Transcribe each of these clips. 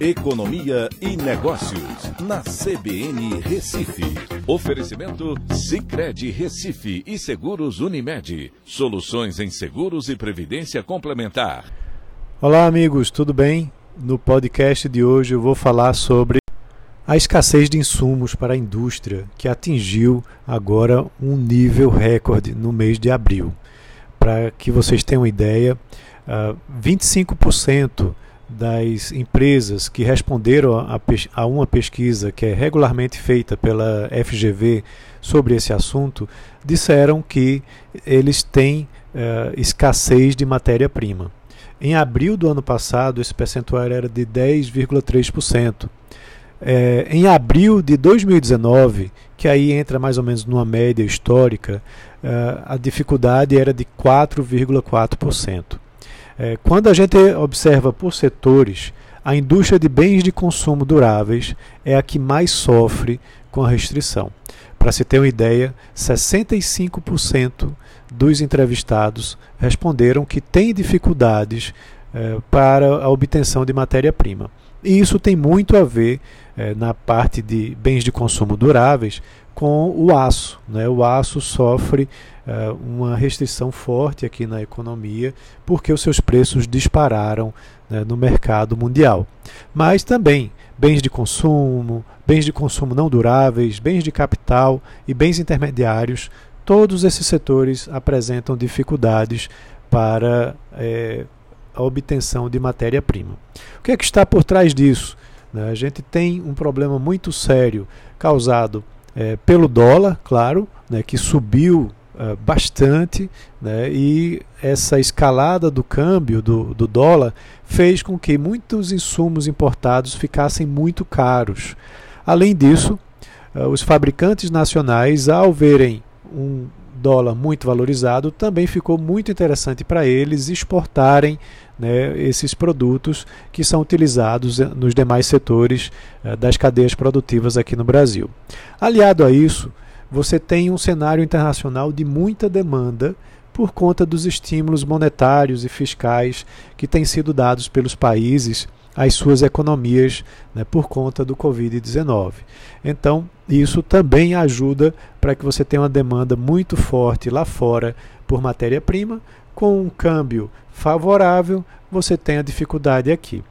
Economia e Negócios, na CBN Recife. Oferecimento Cicred Recife e Seguros Unimed. Soluções em seguros e previdência complementar. Olá, amigos, tudo bem? No podcast de hoje eu vou falar sobre a escassez de insumos para a indústria, que atingiu agora um nível recorde no mês de abril. Para que vocês tenham ideia, 25% ah, das empresas que responderam a, a, uma pesquisa que é regularmente feita pela FGV sobre esse assunto disseram que eles têm uh, escassez de matéria-prima. Em abril do ano passado, esse percentual era de 10,3%. É, em abril de 2019, que aí entra mais ou menos numa média histórica, uh, a dificuldade era de 4,4%. É, quando a gente observa por setores, a indústria de bens de consumo duráveis é a que mais sofre com a restrição. Para se ter uma ideia, 65% dos entrevistados responderam que têm dificuldades é, para a obtenção de matéria-prima. E isso tem muito a ver, é, na parte de bens de consumo duráveis, com o aço. Né? O aço sofre uh, uma restrição forte aqui na economia porque os seus preços dispararam né, no mercado mundial. Mas também bens de consumo, bens de consumo não duráveis, bens de capital e bens intermediários, todos esses setores apresentam dificuldades para é, a obtenção de matéria-prima. O que é que está por trás disso? Né? A gente tem um problema muito sério causado é, pelo dólar, claro, né, que subiu é, bastante, né, e essa escalada do câmbio do, do dólar fez com que muitos insumos importados ficassem muito caros. Além disso, é, os fabricantes nacionais, ao verem um dólar muito valorizado, também ficou muito interessante para eles exportarem né, esses produtos que são utilizados eh, nos demais setores uh, das cadeias produtivas aqui no Brasil. Aliado a isso, você tem um cenário internacional de muita demanda por conta dos estímulos monetários e fiscais que têm sido dados pelos países às suas economias né, por conta do Covid-19. Então, isso também ajuda para que você tenha uma demanda muito forte lá fora por matéria-prima, com um câmbio favorável, você tem a dificuldade aqui.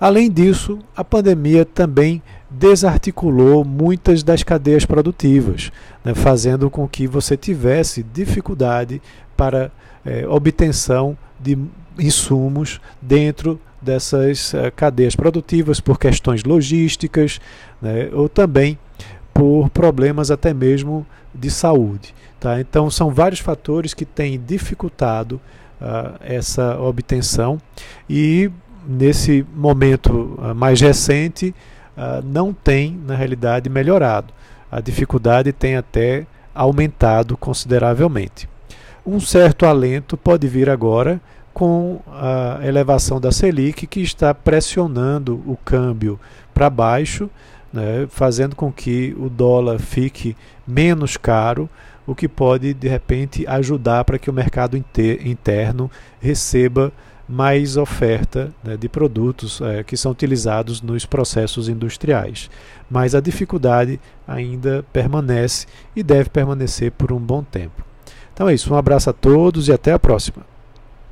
Além disso, a pandemia também desarticulou muitas das cadeias produtivas, né, fazendo com que você tivesse dificuldade para é, obtenção de insumos dentro dessas uh, cadeias produtivas por questões logísticas né, ou também por problemas até mesmo de saúde. Tá? Então, são vários fatores que têm dificultado uh, essa obtenção e, nesse momento uh, mais recente, uh, não tem, na realidade, melhorado. A dificuldade tem até aumentado consideravelmente. Um certo alento pode vir agora com a elevação da Selic, que está pressionando o câmbio para baixo né, fazendo com que o dólar fique menos caro, o que pode de repente ajudar para que o mercado interno receba mais oferta né, de produtos é, que são utilizados nos processos industriais. Mas a dificuldade ainda permanece e deve permanecer por um bom tempo. Então é isso, um abraço a todos e até a próxima.